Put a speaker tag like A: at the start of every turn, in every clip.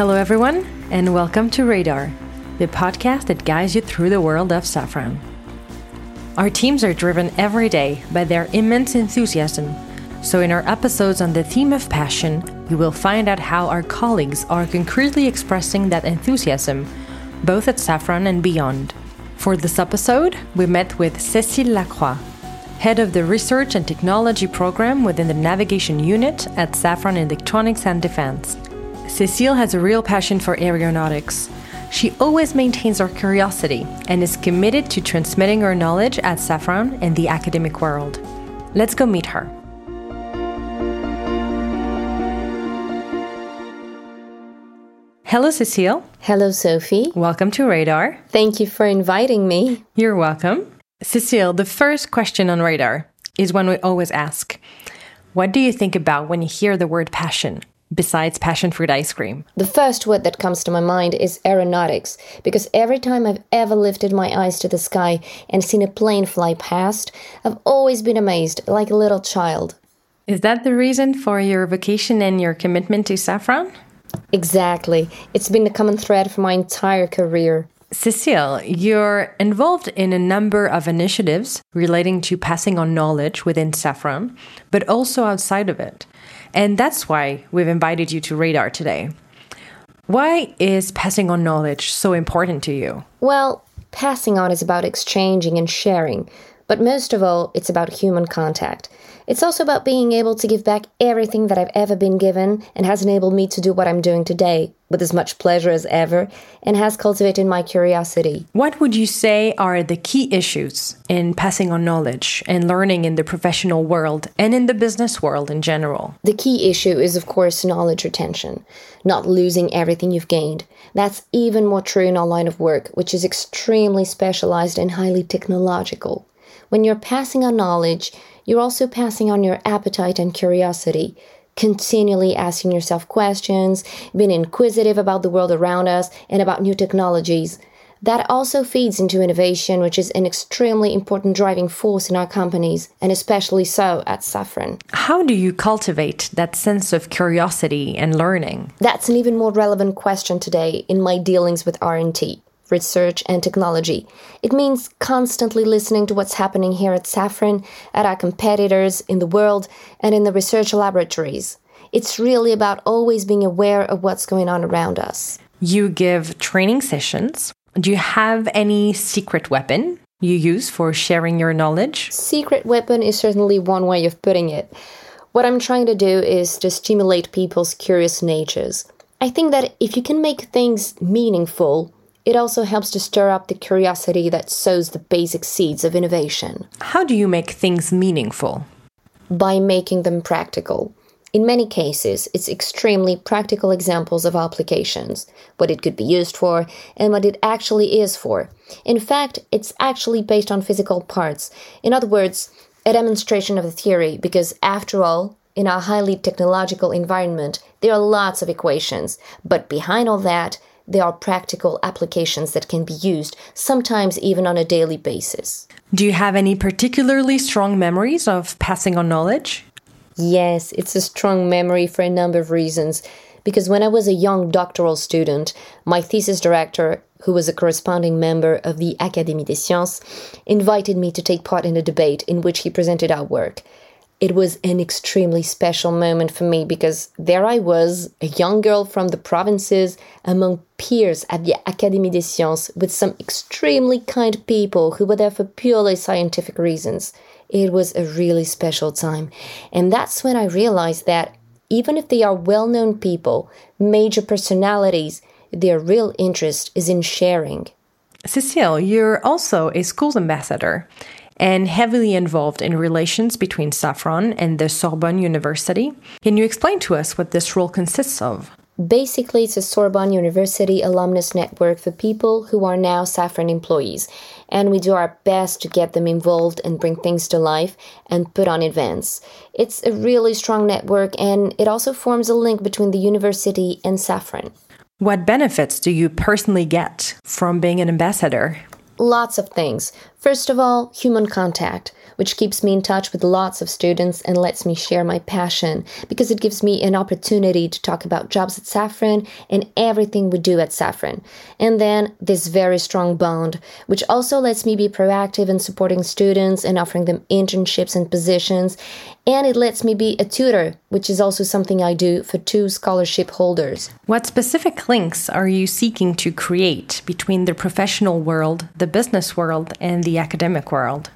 A: Hello, everyone, and welcome to Radar, the podcast that guides you through the world of Safran. Our teams are driven every day by their immense enthusiasm. So, in our episodes on the theme of passion, you will find out how our colleagues are concretely expressing that enthusiasm, both at Safran and beyond. For this episode, we met with Cécile Lacroix, head of the Research and Technology Program within the Navigation Unit at Safran Electronics and Defense. Cécile has a real passion for aeronautics. She always maintains her curiosity and is committed to transmitting her knowledge at Safran and the academic world. Let's go meet her. Hello, Cécile.
B: Hello, Sophie.
A: Welcome to Radar.
B: Thank you for inviting me.
A: You're welcome. Cécile, the first question on Radar is one we always ask What do you think about when you hear the word passion? Besides passion fruit ice cream?
B: The first word that comes to my mind is aeronautics, because every time I've ever lifted my eyes to the sky and seen a plane fly past, I've always been amazed, like a little child.
A: Is that the reason for your vocation and your commitment to Safran?
B: Exactly. It's been a common thread for my entire career.
A: Cécile, you're involved in a number of initiatives relating to passing on knowledge within Safran, but also outside of it. And that's why we've invited you to Radar today. Why is passing on knowledge so important to you?
B: Well, passing on is about exchanging and sharing, but most of all, it's about human contact. It's also about being able to give back everything that I've ever been given and has enabled me to do what I'm doing today with as much pleasure as ever and has cultivated my curiosity.
A: What would you say are the key issues in passing on knowledge and learning in the professional world and in the business world in general?
B: The key issue is, of course, knowledge retention, not losing everything you've gained. That's even more true in our line of work, which is extremely specialized and highly technological. When you're passing on knowledge, you're also passing on your appetite and curiosity, continually asking yourself questions, being inquisitive about the world around us and about new technologies. That also feeds into innovation, which is an extremely important driving force in our companies, and especially so at Safran.
A: How do you cultivate that sense of curiosity and learning?
B: That's an even more relevant question today in my dealings with R&T research, and technology. It means constantly listening to what's happening here at Safran, at our competitors, in the world, and in the research laboratories. It's really about always being aware of what's going on around us.
A: You give training sessions. Do you have any secret weapon you use for sharing your knowledge?
B: Secret weapon is certainly one way of putting it. What I'm trying to do is to stimulate people's curious natures. I think that if you can make things meaningful, it also helps to stir up the curiosity that sows the basic seeds of innovation.
A: How do you make things meaningful?
B: By making them practical. In many cases, it's extremely practical examples of applications, what it could be used for, and what it actually is for. In fact, it's actually based on physical parts. In other words, a demonstration of the theory, because after all, in our highly technological environment, there are lots of equations, but behind all that, there are practical applications that can be used, sometimes even on a daily basis.
A: Do you have any particularly strong memories of passing on knowledge?
B: Yes, it's a strong memory for a number of reasons. Because when I was a young doctoral student, my thesis director, who was a corresponding member of the Académie des Sciences, invited me to take part in a debate in which he presented our work it was an extremely special moment for me because there I was, a young girl from the provinces, among peers at the Académie des Sciences with some extremely kind people who were there for purely scientific reasons. It was a really special time. And that's when I realized that even if they are well known people, major personalities, their real interest is in sharing.
A: Cécile, you're also a schools ambassador and heavily involved in relations between Safran and the Sorbonne University. Can you explain to us what this role consists of?
B: Basically, it's a Sorbonne University alumnus network for people who are now Safran employees, and we do our best to get them involved and bring things to life and put on events. It's a really strong network, and it also forms a link between the university and Safran.
A: What benefits do you personally get from being an ambassador?
B: lots of things. First of all, human contact, which keeps me in touch with lots of students and lets me share my passion because it gives me an opportunity to talk about jobs at Safran and everything we do at Safran. And then this very strong bond, which also lets me be proactive in supporting students and offering them internships and positions. And it lets me be a tutor, which is also something I do for two scholarship holders.
A: What specific links are you seeking to create between the professional world, the business world, and the academic world?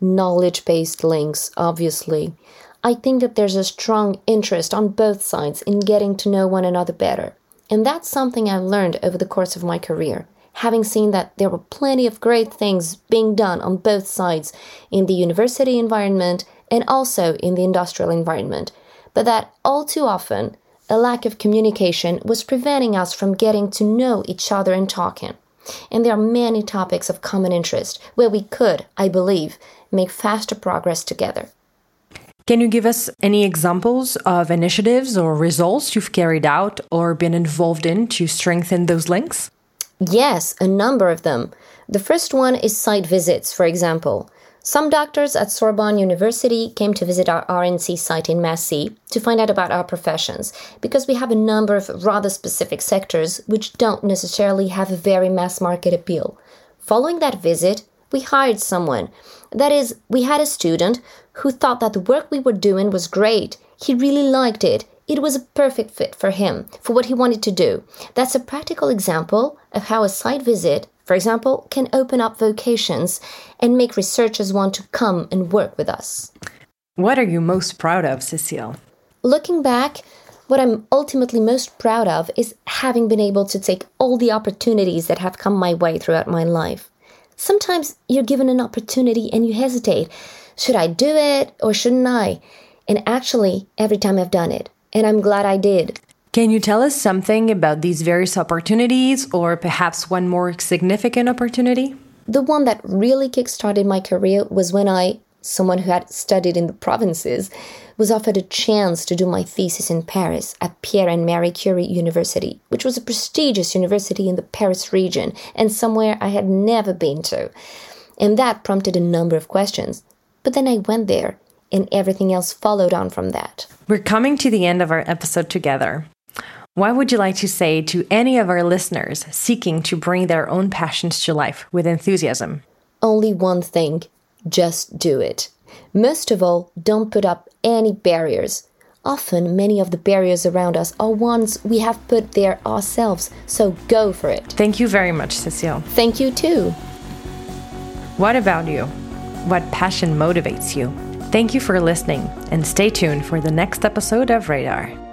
B: Knowledge based links, obviously. I think that there's a strong interest on both sides in getting to know one another better. And that's something I've learned over the course of my career having seen that there were plenty of great things being done on both sides in the university environment and also in the industrial environment, but that all too often a lack of communication was preventing us from getting to know each other and talking. And there are many topics of common interest where we could, I believe, make faster progress together.
A: Can you give us any examples of initiatives or results you've carried out or been involved in to strengthen those links?
B: Yes, a number of them. The first one is site visits, for example. Some doctors at Sorbonne University came to visit our RNC site in Massy to find out about our professions, because we have a number of rather specific sectors which don't necessarily have a very mass market appeal. Following that visit, we hired someone. That is, we had a student who thought that the work we were doing was great. He really liked it it was a perfect fit for him, for what he wanted to do. That's a practical example of how a site visit, for example, can open up vocations and make researchers want to come and work with us.
A: What are you most proud of, Cécile?
B: Looking back, what I'm ultimately most proud of is having been able to take all the opportunities that have come my way throughout my life. Sometimes you're given an opportunity and you hesitate. Should I do it or shouldn't I? And actually, every time I've done it, and I'm glad I did.
A: Can you tell us something about these various opportunities or perhaps one more significant opportunity?
B: The one that really kickstarted my career was when I, someone who had studied in the provinces, was offered a chance to do my thesis in Paris at Pierre and Marie Curie University, which was a prestigious university in the Paris region and somewhere I had never been to. And that prompted a number of questions. But then I went there and everything else followed on from that.
A: We're coming to the end of our episode together. What would you like to say to any of our listeners seeking to bring their own passions to life with enthusiasm?
B: Only one thing just do it. Most of all, don't put up any barriers. Often, many of the barriers around us are ones we have put there ourselves, so go for it.
A: Thank you very much, Cécile.
B: Thank you too.
A: What about you? What passion motivates you? Thank you for listening, and stay tuned for the next episode of Radar.